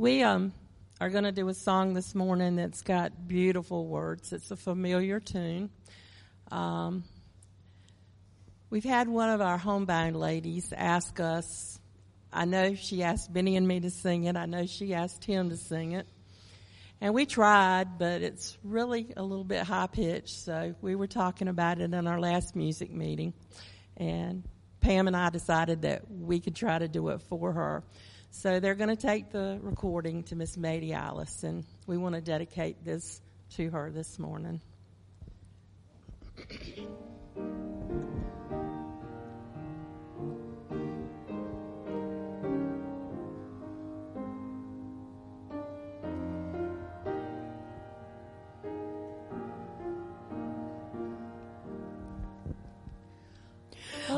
We um, are going to do a song this morning that's got beautiful words. It's a familiar tune. Um, we've had one of our homebound ladies ask us. I know she asked Benny and me to sing it. I know she asked him to sing it. And we tried, but it's really a little bit high pitched. So we were talking about it in our last music meeting. And Pam and I decided that we could try to do it for her. So they're going to take the recording to Miss Mady Alice, and we want to dedicate this to her this morning.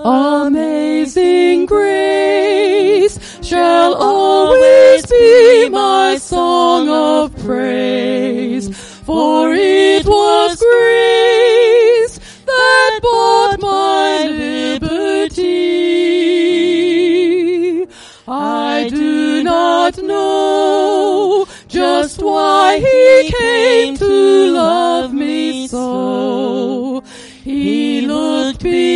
Amazing praise, for it was grace that bought my liberty. I do not know just why he came to love me so. He looked beyond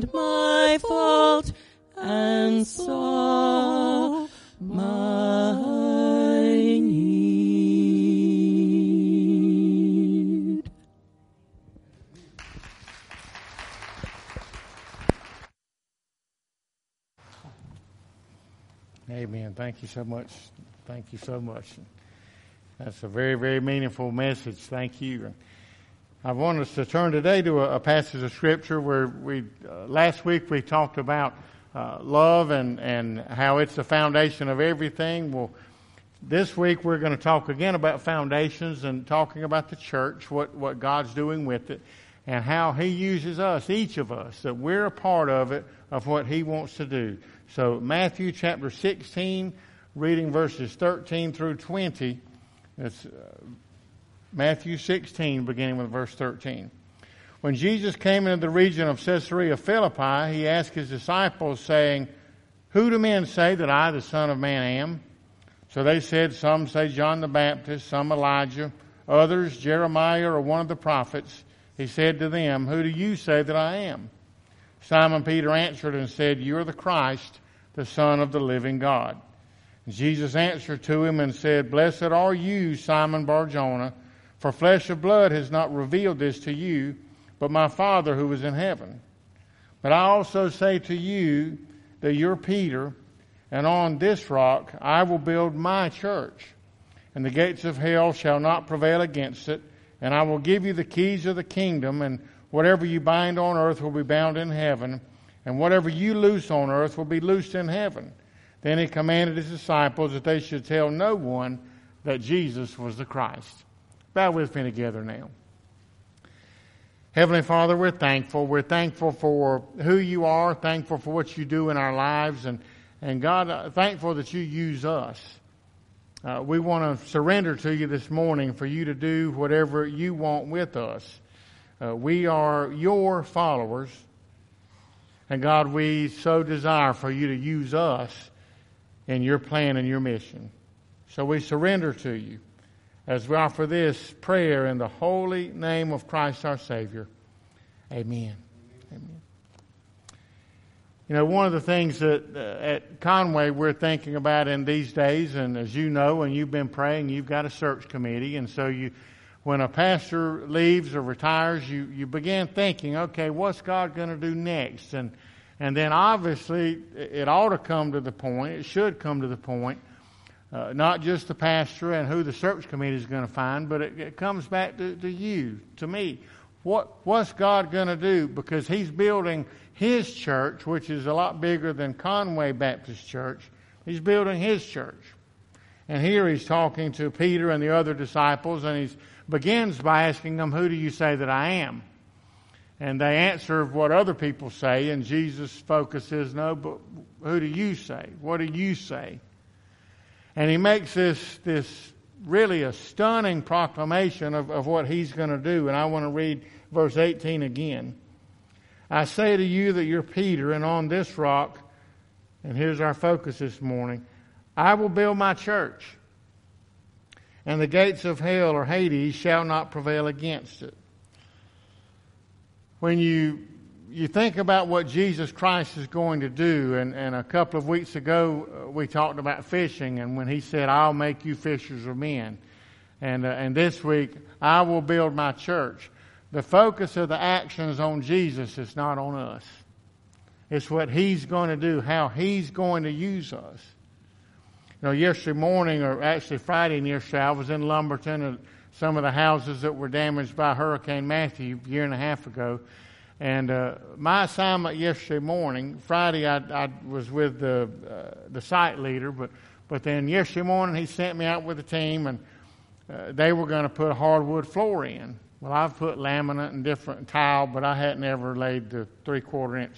beyond my fault and saw my need. Amen. Thank you so much. Thank you so much. That's a very, very meaningful message. Thank you. I want us to turn today to a, a passage of scripture where we uh, last week we talked about uh, love and and how it's the foundation of everything. Well, this week we're going to talk again about foundations and talking about the church, what what God's doing with it, and how He uses us, each of us, that we're a part of it, of what He wants to do. So Matthew chapter 16, reading verses 13 through 20. It's uh, Matthew 16, beginning with verse 13. When Jesus came into the region of Caesarea Philippi, he asked his disciples, saying, Who do men say that I, the Son of Man, am? So they said, Some say John the Baptist, some Elijah, others Jeremiah or one of the prophets. He said to them, Who do you say that I am? Simon Peter answered and said, You are the Christ, the Son of the living God. Jesus answered to him and said, Blessed are you, Simon Barjona, for flesh and blood has not revealed this to you, but my Father who is in heaven. But I also say to you that you're Peter, and on this rock I will build my church, and the gates of hell shall not prevail against it, and I will give you the keys of the kingdom, and whatever you bind on earth will be bound in heaven, and whatever you loose on earth will be loosed in heaven. Then he commanded his disciples that they should tell no one that Jesus was the Christ. Bow with me together now. Heavenly Father, we're thankful. We're thankful for who you are, thankful for what you do in our lives, and, and God, uh, thankful that you use us. Uh, we want to surrender to you this morning for you to do whatever you want with us. Uh, we are your followers. And God, we so desire for you to use us in your plan and your mission. So we surrender to you as we offer this prayer in the holy name of Christ our Savior. Amen. Amen. You know, one of the things that uh, at Conway we're thinking about in these days, and as you know, and you've been praying, you've got a search committee, and so you, when a pastor leaves or retires, you, you begin thinking, okay, what's God going to do next? And, and then obviously it ought to come to the point, it should come to the point, uh, not just the pastor and who the search committee is going to find, but it, it comes back to, to you, to me. What, what's God going to do? Because He's building His church, which is a lot bigger than Conway Baptist Church. He's building His church. And here He's talking to Peter and the other disciples, and He begins by asking them, Who do you say that I am? And they answer what other people say, and Jesus' focuses, No, but who do you say? What do you say? And He makes this, this really a stunning proclamation of, of what He's going to do. And I want to read verse 18 again. I say to you that you're Peter, and on this rock, and here's our focus this morning, I will build my church, and the gates of hell or Hades shall not prevail against it. When you you think about what Jesus Christ is going to do, and, and a couple of weeks ago uh, we talked about fishing, and when he said, I'll make you fishers of men. And, uh, and this week, I will build my church the focus of the action is on Jesus, it's not on us. It's what He's going to do, how He's going to use us. You know, yesterday morning, or actually Friday yesterday, I was in Lumberton and some of the houses that were damaged by Hurricane Matthew a year and a half ago. And uh, my assignment yesterday morning, Friday I, I was with the uh, the site leader, but but then yesterday morning he sent me out with a team, and uh, they were going to put a hardwood floor in. Well, I've put laminate and different tile, but I hadn't ever laid the three quarter inch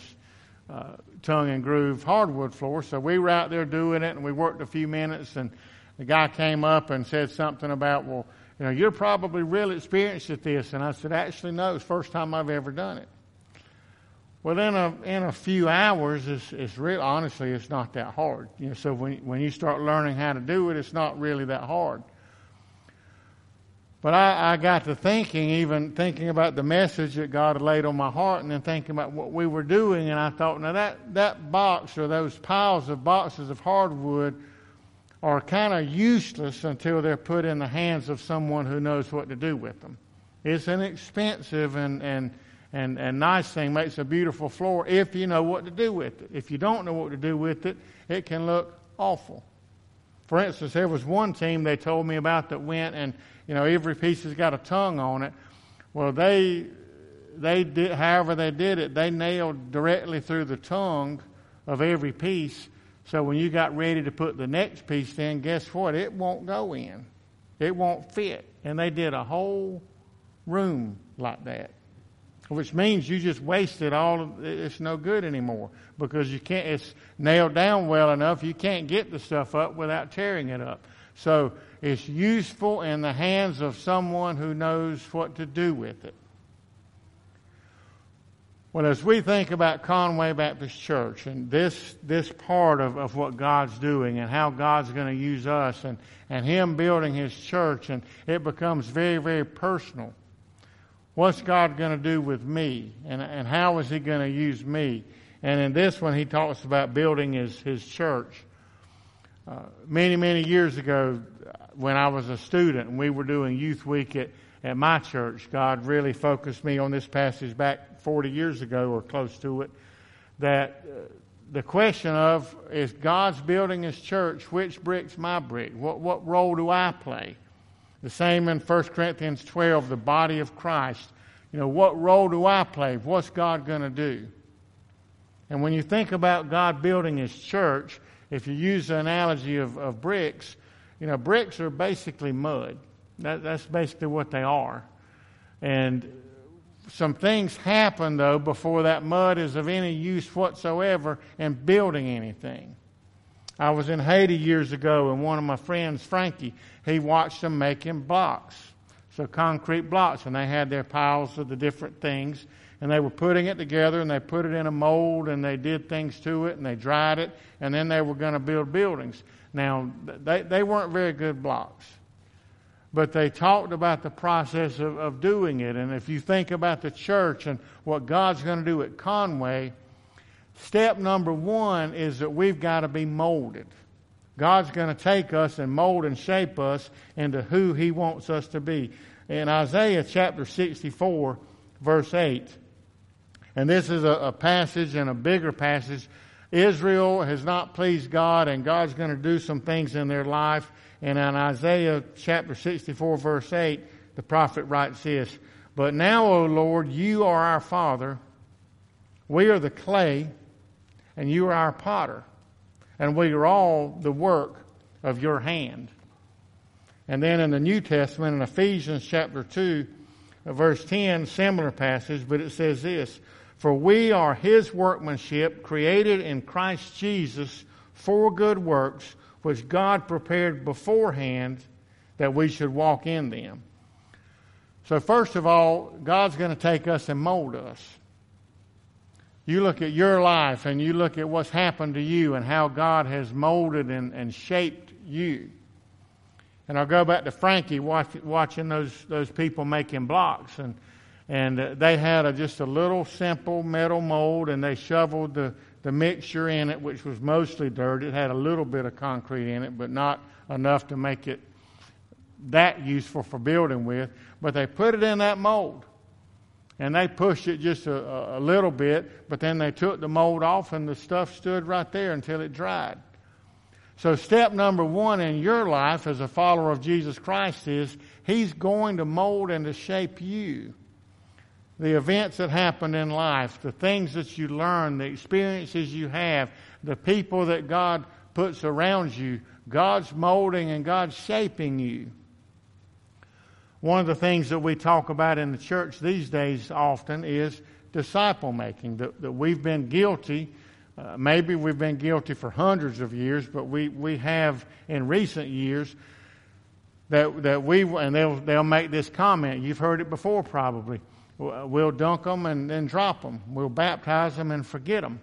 uh, tongue and groove hardwood floor. So we were out there doing it, and we worked a few minutes, and the guy came up and said something about, well, you know, you're probably real experienced at this. And I said, actually, no, it's the first time I've ever done it. Well, in a in a few hours, it's it's. Honestly, it's not that hard. You know, so when when you start learning how to do it, it's not really that hard. But I, I got to thinking, even thinking about the message that God had laid on my heart, and then thinking about what we were doing, and I thought, now that, that box or those piles of boxes of hardwood are kind of useless until they're put in the hands of someone who knows what to do with them. It's inexpensive and, and, and, and nice thing, makes a beautiful floor if you know what to do with it. If you don't know what to do with it, it can look awful. For instance, there was one team they told me about that went and you know, every piece has got a tongue on it. Well, they, they did, however they did it, they nailed directly through the tongue of every piece. So when you got ready to put the next piece in, guess what? It won't go in. It won't fit. And they did a whole room like that. Which means you just wasted all of it's no good anymore because you can't it's nailed down well enough you can't get the stuff up without tearing it up. So it's useful in the hands of someone who knows what to do with it. Well, as we think about Conway Baptist Church and this, this part of, of what God's doing and how God's going to use us and, and Him building His church, and it becomes very, very personal. What's God going to do with me? And, and how is He going to use me? And in this one, He talks about building His, his church. Uh, many, many years ago, when I was a student and we were doing youth week at, at my church, God really focused me on this passage back 40 years ago or close to it. That uh, the question of is God's building His church, which brick's my brick? What, what role do I play? The same in 1 Corinthians 12, the body of Christ. You know, what role do I play? What's God going to do? And when you think about God building His church, if you use the analogy of, of bricks, you know, bricks are basically mud. That, that's basically what they are. And some things happen, though, before that mud is of any use whatsoever in building anything. I was in Haiti years ago, and one of my friends, Frankie, he watched them making blocks. So concrete blocks, and they had their piles of the different things, and they were putting it together, and they put it in a mold, and they did things to it, and they dried it, and then they were going to build buildings. Now, they, they weren't very good blocks but they talked about the process of, of doing it. And if you think about the church and what God's going to do at Conway, step number one is that we've got to be molded. God's going to take us and mold and shape us into who He wants us to be. In Isaiah chapter 64, verse 8, and this is a, a passage and a bigger passage. Israel has not pleased God, and God's going to do some things in their life and in Isaiah chapter 64, verse 8, the prophet writes this But now, O Lord, you are our Father. We are the clay, and you are our potter. And we are all the work of your hand. And then in the New Testament, in Ephesians chapter 2, uh, verse 10, similar passage, but it says this For we are his workmanship, created in Christ Jesus for good works which God prepared beforehand that we should walk in them. So, first of all, God's going to take us and mold us. You look at your life and you look at what's happened to you and how God has molded and, and shaped you. And I'll go back to Frankie watch, watching those, those people making blocks. And, and uh, they had a, just a little simple metal mold and they shoveled the, the mixture in it, which was mostly dirt. It had a little bit of concrete in it, but not enough to make it that useful for building with. But they put it in that mold. And they pushed it just a, a little bit, but then they took the mold off and the stuff stood right there until it dried. So, step number one in your life as a follower of Jesus Christ is He's going to mold and to shape you the events that happen in life, the things that you learn, the experiences you have, the people that God puts around you, God's molding and God's shaping you. One of the things that we talk about in the church these days often is disciple making, that, that we've been guilty. Uh, maybe we've been guilty for hundreds of years, but we, we have in recent years that, that we, and they'll, they'll make this comment. You've heard it before probably We'll dunk them and then drop them. We'll baptize them and forget them.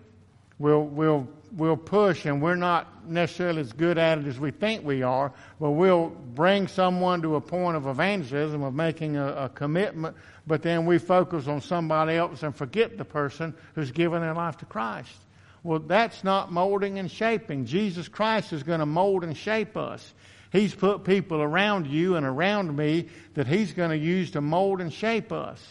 We'll, we'll, we'll push, and we're not necessarily as good at it as we think we are, but we'll bring someone to a point of evangelism, of making a, a commitment, but then we focus on somebody else and forget the person who's given their life to Christ. Well, that's not molding and shaping. Jesus Christ is going to mold and shape us. He's put people around you and around me that He's going to use to mold and shape us.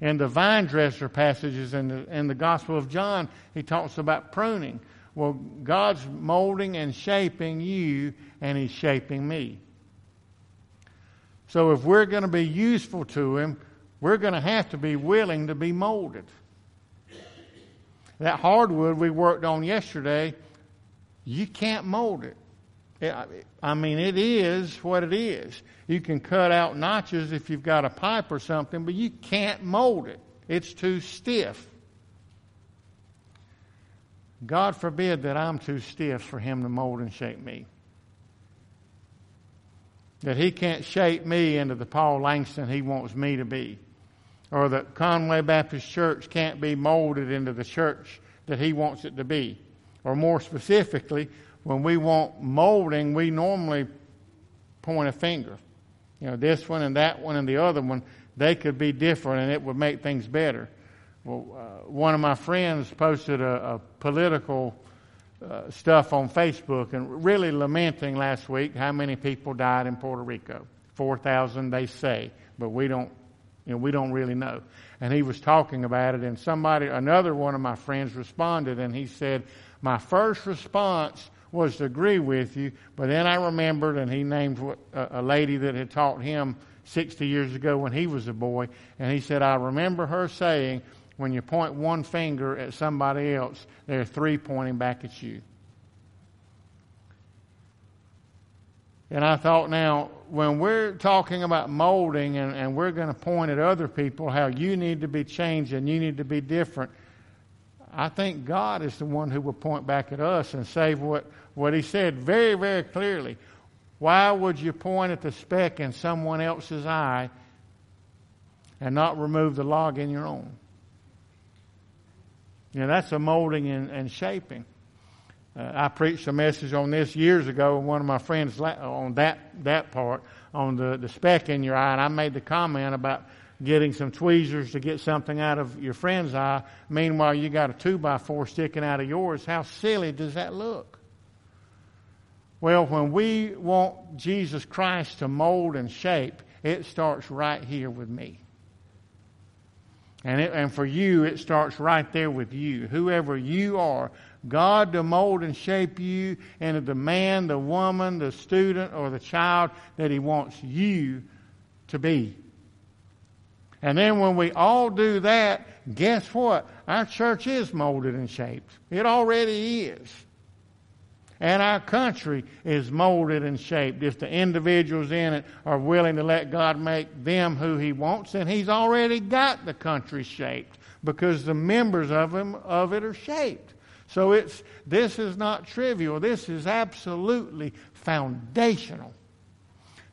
In the vine dresser passages in the, in the Gospel of John, he talks about pruning. Well, God's molding and shaping you, and He's shaping me. So if we're going to be useful to Him, we're going to have to be willing to be molded. That hardwood we worked on yesterday, you can't mold it. I mean, it is what it is. You can cut out notches if you've got a pipe or something, but you can't mold it. It's too stiff. God forbid that I'm too stiff for Him to mold and shape me. That He can't shape me into the Paul Langston He wants me to be. Or that Conway Baptist Church can't be molded into the church that He wants it to be. Or more specifically, when we want molding, we normally point a finger. You know, this one and that one and the other one, they could be different and it would make things better. Well, uh, one of my friends posted a, a political uh, stuff on Facebook and really lamenting last week how many people died in Puerto Rico. 4,000 they say, but we don't, you know, we don't really know. And he was talking about it and somebody, another one of my friends responded and he said, my first response was to agree with you. But then I remembered, and he named a, lady that had taught him 60 years ago when he was a boy. And he said, I remember her saying, when you point one finger at somebody else, there are three pointing back at you. And I thought, now, when we're talking about molding and, and we're going to point at other people how you need to be changed and you need to be different, I think God is the one who will point back at us and say what, what He said very, very clearly. Why would you point at the speck in someone else's eye and not remove the log in your own? You know, that's a molding and, and shaping. Uh, I preached a message on this years ago, one of my friends on that that part on the the speck in your eye, and I made the comment about getting some tweezers to get something out of your friend's eye. Meanwhile, you got a two by four sticking out of yours. How silly does that look? Well, when we want Jesus Christ to mold and shape, it starts right here with me. And, it, and for you, it starts right there with you. Whoever you are, God to mold and shape you into the man, the woman, the student, or the child that He wants you to be. And then when we all do that, guess what? Our church is molded and shaped. It already is. And our country is molded and shaped. If the individuals in it are willing to let God make them who He wants, And He's already got the country shaped because the members of Him of it are shaped. So it's this is not trivial. This is absolutely foundational.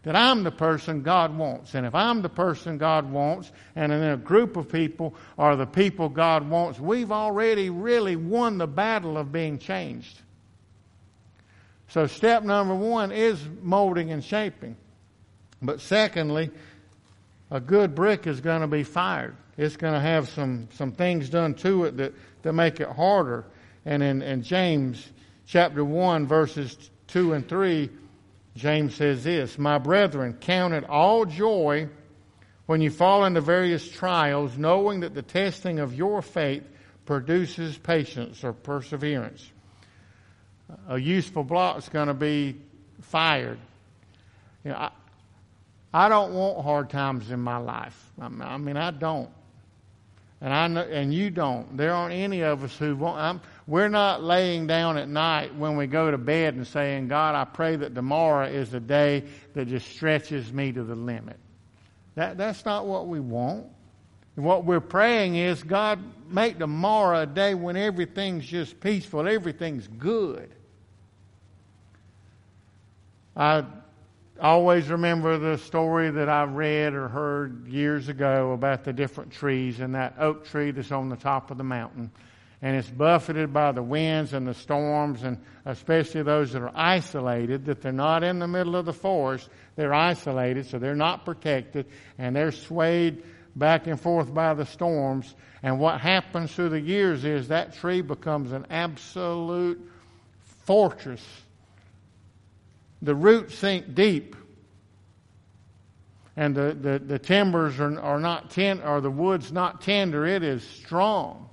That I'm the person God wants. And if I'm the person God wants, and then a group of people are the people God wants, we've already really won the battle of being changed. So step number one is molding and shaping. But secondly, a good brick is going to be fired. It's going to have some, some things done to it that, that make it harder. And in, in James chapter 1, verses 2 and 3, James says this My brethren, count it all joy when you fall into various trials, knowing that the testing of your faith produces patience or perseverance a useful block is going to be fired. You know, I, I don't want hard times in my life. I mean, I don't. And I know, and you don't. There aren't any of us who want. I'm, we're not laying down at night when we go to bed and saying, "God, I pray that tomorrow is the day that just stretches me to the limit." That that's not what we want. What we're praying is, God, make tomorrow a day when everything's just peaceful, everything's good. I always remember the story that I read or heard years ago about the different trees and that oak tree that's on the top of the mountain. And it's buffeted by the winds and the storms, and especially those that are isolated, that they're not in the middle of the forest. They're isolated, so they're not protected, and they're swayed back and forth by the storms. And what happens through the years is that tree becomes an absolute fortress the roots sink deep and the, the, the timbers are, are not ten, or the wood's not tender, it is strong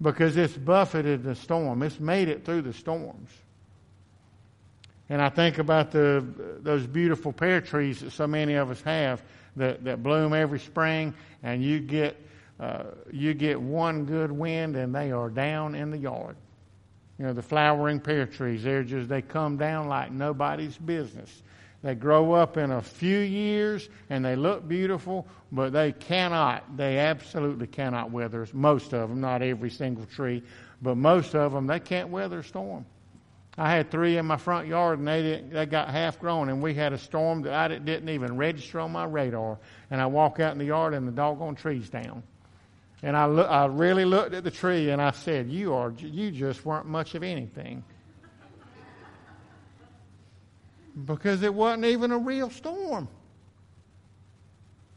because it's buffeted the storm. It's made it through the storms. And I think about the those beautiful pear trees that so many of us have that, that bloom every spring, and you get uh, you get one good wind, and they are down in the yard. You know, the flowering pear trees, they're just, they come down like nobody's business. They grow up in a few years and they look beautiful, but they cannot, they absolutely cannot weather, most of them, not every single tree, but most of them, they can't weather a storm. I had three in my front yard and they, didn't, they got half grown and we had a storm that I didn't even register on my radar. And I walk out in the yard and the doggone tree's down. And I, look, I really looked at the tree and I said, you, are, you just weren't much of anything. Because it wasn't even a real storm.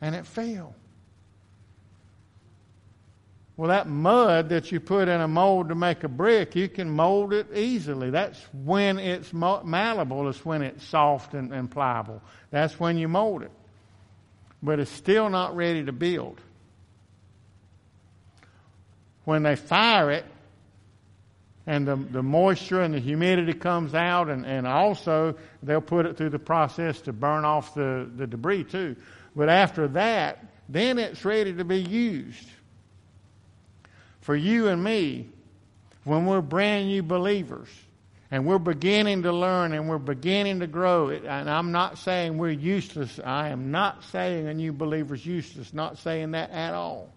And it fell. Well, that mud that you put in a mold to make a brick, you can mold it easily. That's when it's malleable, it's when it's soft and, and pliable. That's when you mold it. But it's still not ready to build when they fire it, and the, the moisture and the humidity comes out, and, and also they'll put it through the process to burn off the, the debris too. But after that, then it's ready to be used. For you and me, when we're brand new believers, And we're beginning to learn and we're beginning to grow. And I'm not saying we're useless. I am not saying a new believer is useless. Not saying that at all.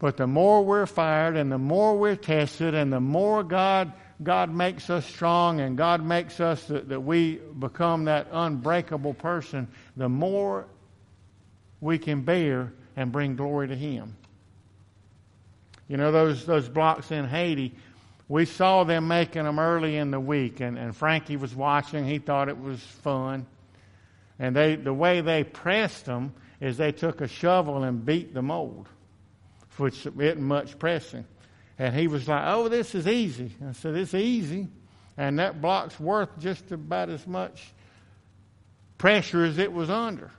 But the more we're fired and the more we're tested and the more God God makes us strong and God makes us that, that we become that unbreakable person, the more we can bear and bring glory to Him. You know, those, those blocks in Haiti, we saw them making them early in the week, and, and Frankie was watching. He thought it was fun. And they, the way they pressed them is they took a shovel and beat the mold, which isn't much pressing. And he was like, Oh, this is easy. I said, It's easy. And that block's worth just about as much pressure as it was under.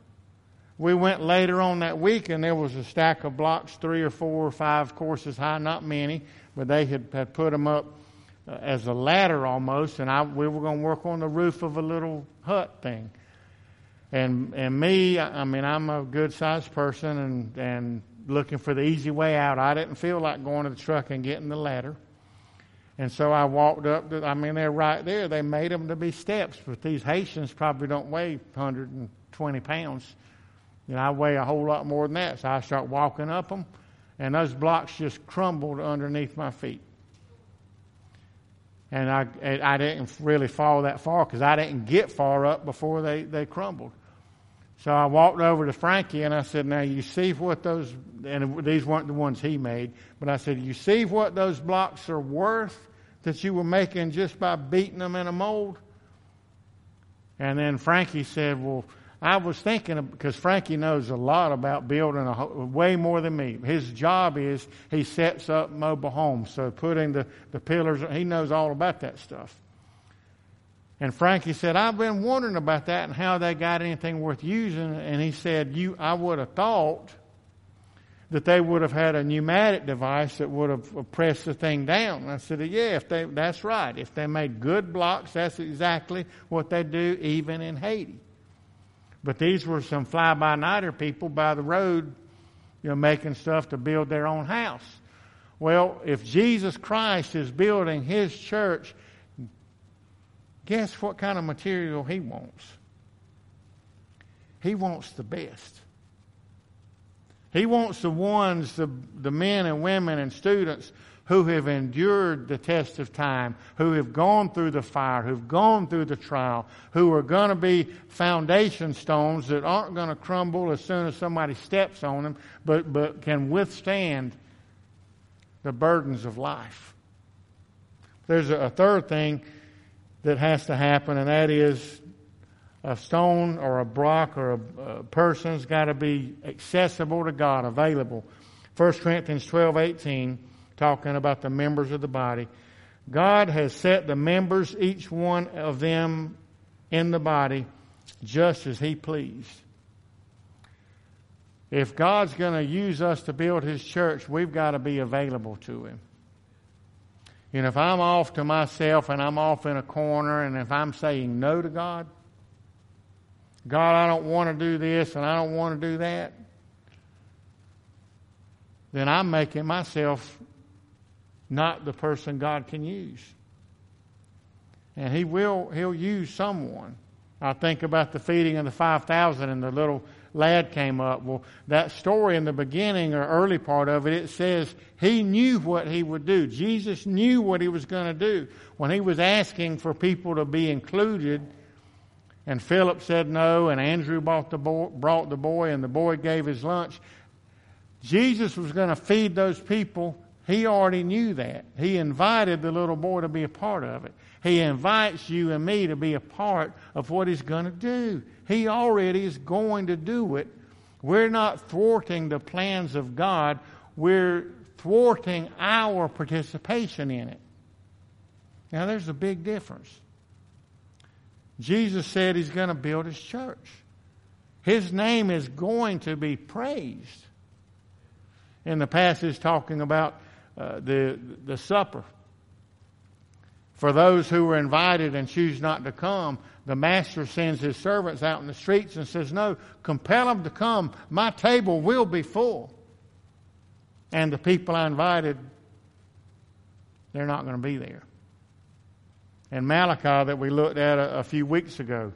We went later on that week and there was a stack of blocks, three or four or five courses high, not many, but they had, had put them up uh, as a ladder almost. And I, we were going to work on the roof of a little hut thing. And, and me, I mean, I'm a good sized person and, and looking for the easy way out. I didn't feel like going to the truck and getting the ladder. And so I walked up. To, I mean, they're right there. They made them to be steps, but these Haitians probably don't weigh 120 pounds. You know, I weigh a whole lot more than that. So I start walking up them, and those blocks just crumbled underneath my feet. And I, I didn't really fall that far because I didn't get far up before they, they crumbled. So I walked over to Frankie and I said, Now you see what those, and these weren't the ones he made, but I said, You see what those blocks are worth that you were making just by beating them in a mold? And then Frankie said, Well, I was thinking, because Frankie knows a lot about building a way more than me. His job is he sets up mobile homes, so putting the, the pillars, he knows all about that stuff. And Frankie said, I've been wondering about that and how they got anything worth using. And he said, you, I would have thought that they would have had a pneumatic device that would have uh, pressed the thing down. And I said, yeah, if they, that's right. If they made good blocks, that's exactly what they do even in Haiti. But these were some fly-by-nighter people by the road, you know, making stuff to build their own house. Well, if Jesus Christ is building His church, guess what kind of material he wants? He wants the best. He wants the ones, the, the men and women and students who have endured the test of time, who have gone through the fire, who've gone through the trial, who are going to be foundation stones that aren't going to crumble as soon as somebody steps on them, but, but can withstand the burdens of life. There's a, a third thing that has to happen, and that is a stone or a block or a, a person's got to be accessible to God, available. 1 Corinthians 12, 18, talking about the members of the body. God has set the members, each one of them in the body, just as He pleased. If God's going to use us to build His church, we've got to be available to Him. And if I'm off to myself and I'm off in a corner and if I'm saying no to God, God, I don't want to do this and I don't want to do that, then I'm making myself not the person God can use. And He will, He'll use someone. I think about the feeding of the 5,000 and the little lad came up. Well, that story in the beginning or early part of it, it says he knew what he would do. Jesus knew what he was going to do. When he was asking for people to be included, and Philip said no, and Andrew brought the boy, brought the boy and the boy gave his lunch, Jesus was going to feed those people. He already knew that. He invited the little boy to be a part of it. He invites you and me to be a part of what he's going to do. He already is going to do it. We're not thwarting the plans of God, we're thwarting our participation in it. Now, there's a big difference. Jesus said he's going to build his church. His name is going to be praised. In the passage talking about uh, the, the supper, for those who were invited and choose not to come, the master sends his servants out in the streets and says, No, compel them to come. My table will be full. And the people I invited, they're not going to be there. and Malachi that we looked at a, a few weeks ago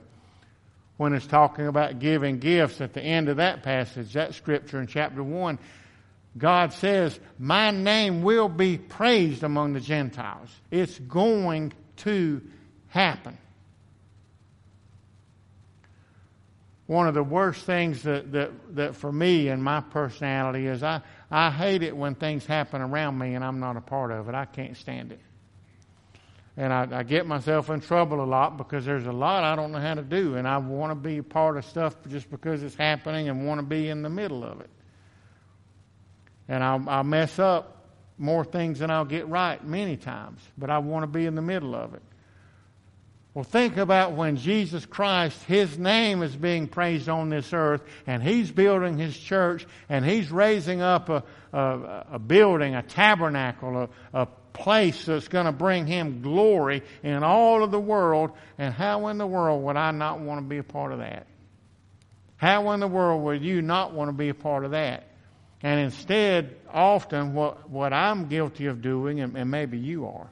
when it's talking about giving gifts at the end of that passage, that scripture in chapter 1, God says, My name will be praised among the Gentiles. It's going to happen. One of the worst things that, that, that for me and my personality is I, I hate it when things happen around me and I'm not a part of it. I can't stand it. And I, I get myself in trouble a lot because there's a lot I don't know how to do, and I want to be a part of stuff just because it's happening and want to be in the middle of it. And I'll, I'll mess up more things than I'll get right many times, but I want to be in the middle of it. Well, think about when Jesus Christ, His name is being praised on this earth, and He's building His church, and He's raising up a, a, a building, a tabernacle, a, a place that's going to bring Him glory in all of the world. And how in the world would I not want to be a part of that? How in the world would you not want to be a part of that? And instead, often what, what I'm guilty of doing, and, and maybe you are,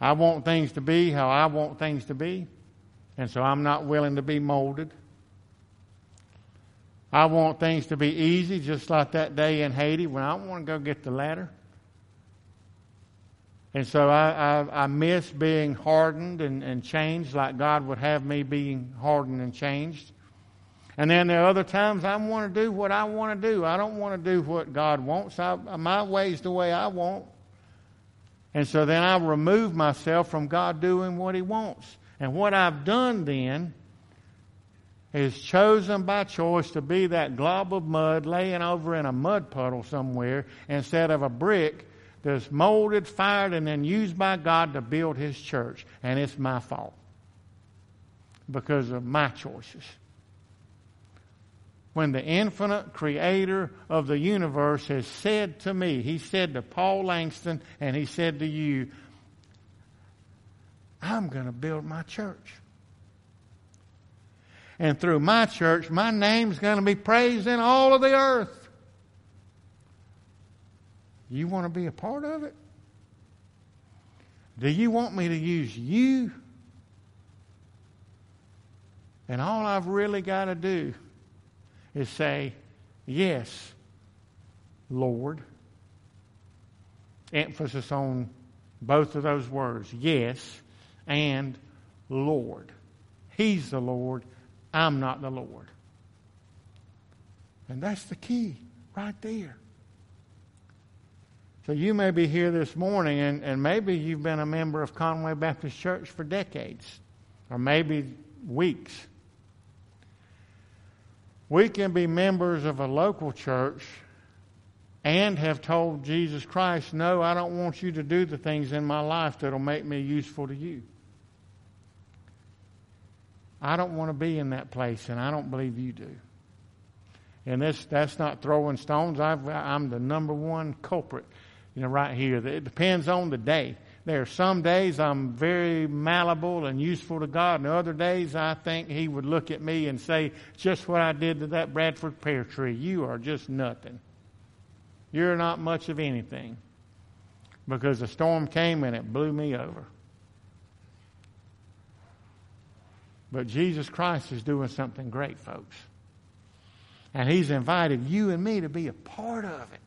I want things to be how I want things to be, and so I'm not willing to be molded. I want things to be easy, just like that day in Haiti when I want to go get the ladder. And so I, I, I miss being hardened and, and changed like God would have me being hardened and changed. And then there are other times I want to do what I want to do. I don't want to do what God wants. I, my way's the way I want. And so then I remove myself from God doing what He wants. And what I've done then is chosen by choice to be that glob of mud laying over in a mud puddle somewhere instead of a brick that's molded, fired, and then used by God to build His church. And it's my fault because of my choices when the infinite creator of the universe has said to me, he said to Paul Langston, and he said to you, I'm going to build my church. And through my church, my name's going to be praised in all of the earth. You want to be a part of it? Do you want me to use you? And all I've really got to do is say, Yes, Lord. Emphasis on both of those words, yes and Lord. He's the Lord. I'm not the Lord. And that's the key right there. So you may be here this morning, and, and maybe you've been a member of Conway Baptist Church for decades, or maybe weeks. We can be members of a local church and have told Jesus Christ, No, I don't want you to do the things in my life that'll make me useful to you. I don't want to be in that place, and I don't believe you do. And this, that's not throwing stones. i am the number one culprit, you know, right here. It depends on the day. There are some days I'm very malleable and useful to God, and other days I think He would look at me and say, just what I did to that Bradford pear tree. You are just nothing. You're not much of anything. Because the storm came and it blew me over. But Jesus Christ is doing something great, folks. And He's invited you and me to be a part of it.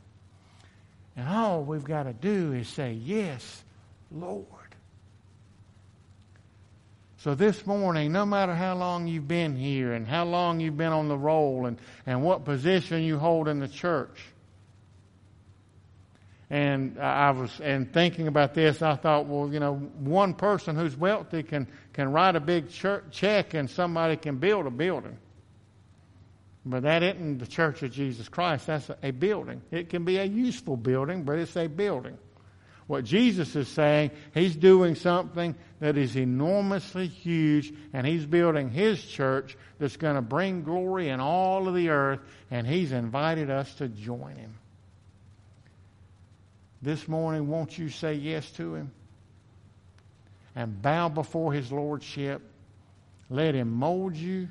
And all we've got to do is say, Yes, Lord. So this morning, no matter how long you've been here and how long you've been on the roll and, and what position you hold in the church, and I was and thinking about this, I thought, well, you know, one person who's wealthy can can write a big check and somebody can build a building. But that isn't the Church of Jesus Christ. That's a building. It can be a useful building, but it's a building. What Jesus is saying, He's doing something that is enormously huge, and He's building His church that's going to bring glory in all of the earth, and He's invited us to join Him. This morning, won't you say yes to Him? And bow before His Lordship. Let Him mold you.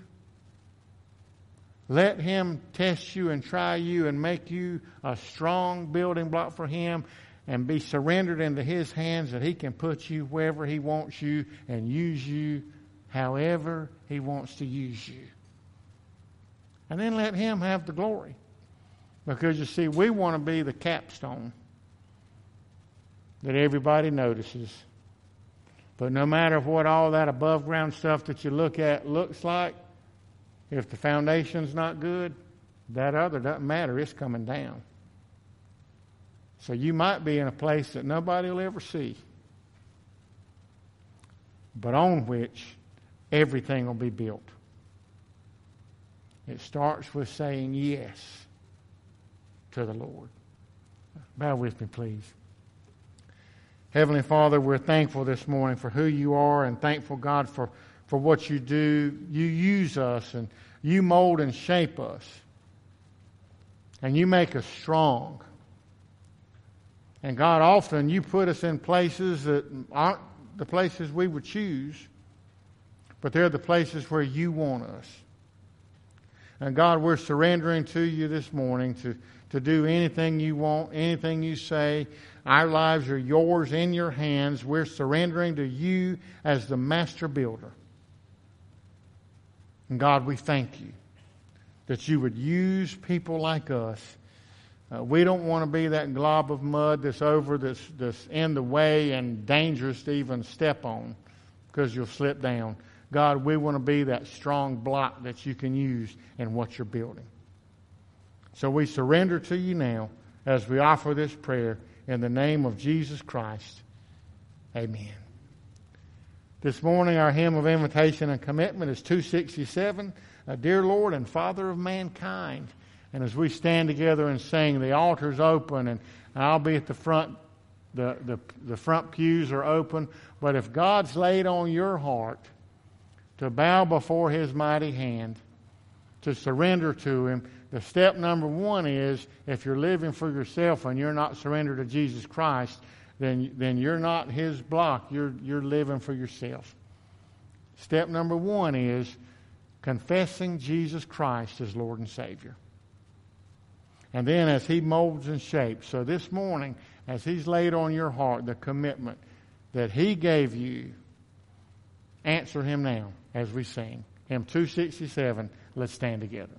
Let Him test you and try you and make you a strong building block for Him and be surrendered into His hands that He can put you wherever He wants you and use you however He wants to use you. And then let Him have the glory. Because you see, we want to be the capstone that everybody notices. But no matter what all that above ground stuff that you look at looks like, if the foundation's not good, that other doesn't matter. It's coming down. So you might be in a place that nobody will ever see, but on which everything will be built. It starts with saying yes to the Lord. Bow with me, please. Heavenly Father, we're thankful this morning for who you are and thankful, God, for, for what you do. You use us and you mold and shape us. And you make us strong. And God, often you put us in places that aren't the places we would choose, but they're the places where you want us. And God, we're surrendering to you this morning to, to do anything you want, anything you say. Our lives are yours in your hands. We're surrendering to you as the master builder. And God, we thank you that you would use people like us uh, we don't want to be that glob of mud that's over, that's, that's in the way and dangerous to even step on because you'll slip down. God, we want to be that strong block that you can use in what you're building. So we surrender to you now as we offer this prayer in the name of Jesus Christ. Amen. This morning, our hymn of invitation and commitment is 267, Dear Lord and Father of Mankind. And as we stand together and sing, the altar's open, and I'll be at the front. The, the, the front pews are open. But if God's laid on your heart to bow before His mighty hand, to surrender to Him, the step number one is if you're living for yourself and you're not surrendered to Jesus Christ, then, then you're not His block. You're, you're living for yourself. Step number one is confessing Jesus Christ as Lord and Savior. And then as He molds and shapes. So this morning, as He's laid on your heart the commitment that He gave you, answer Him now as we sing. Hymn 267, let's stand together.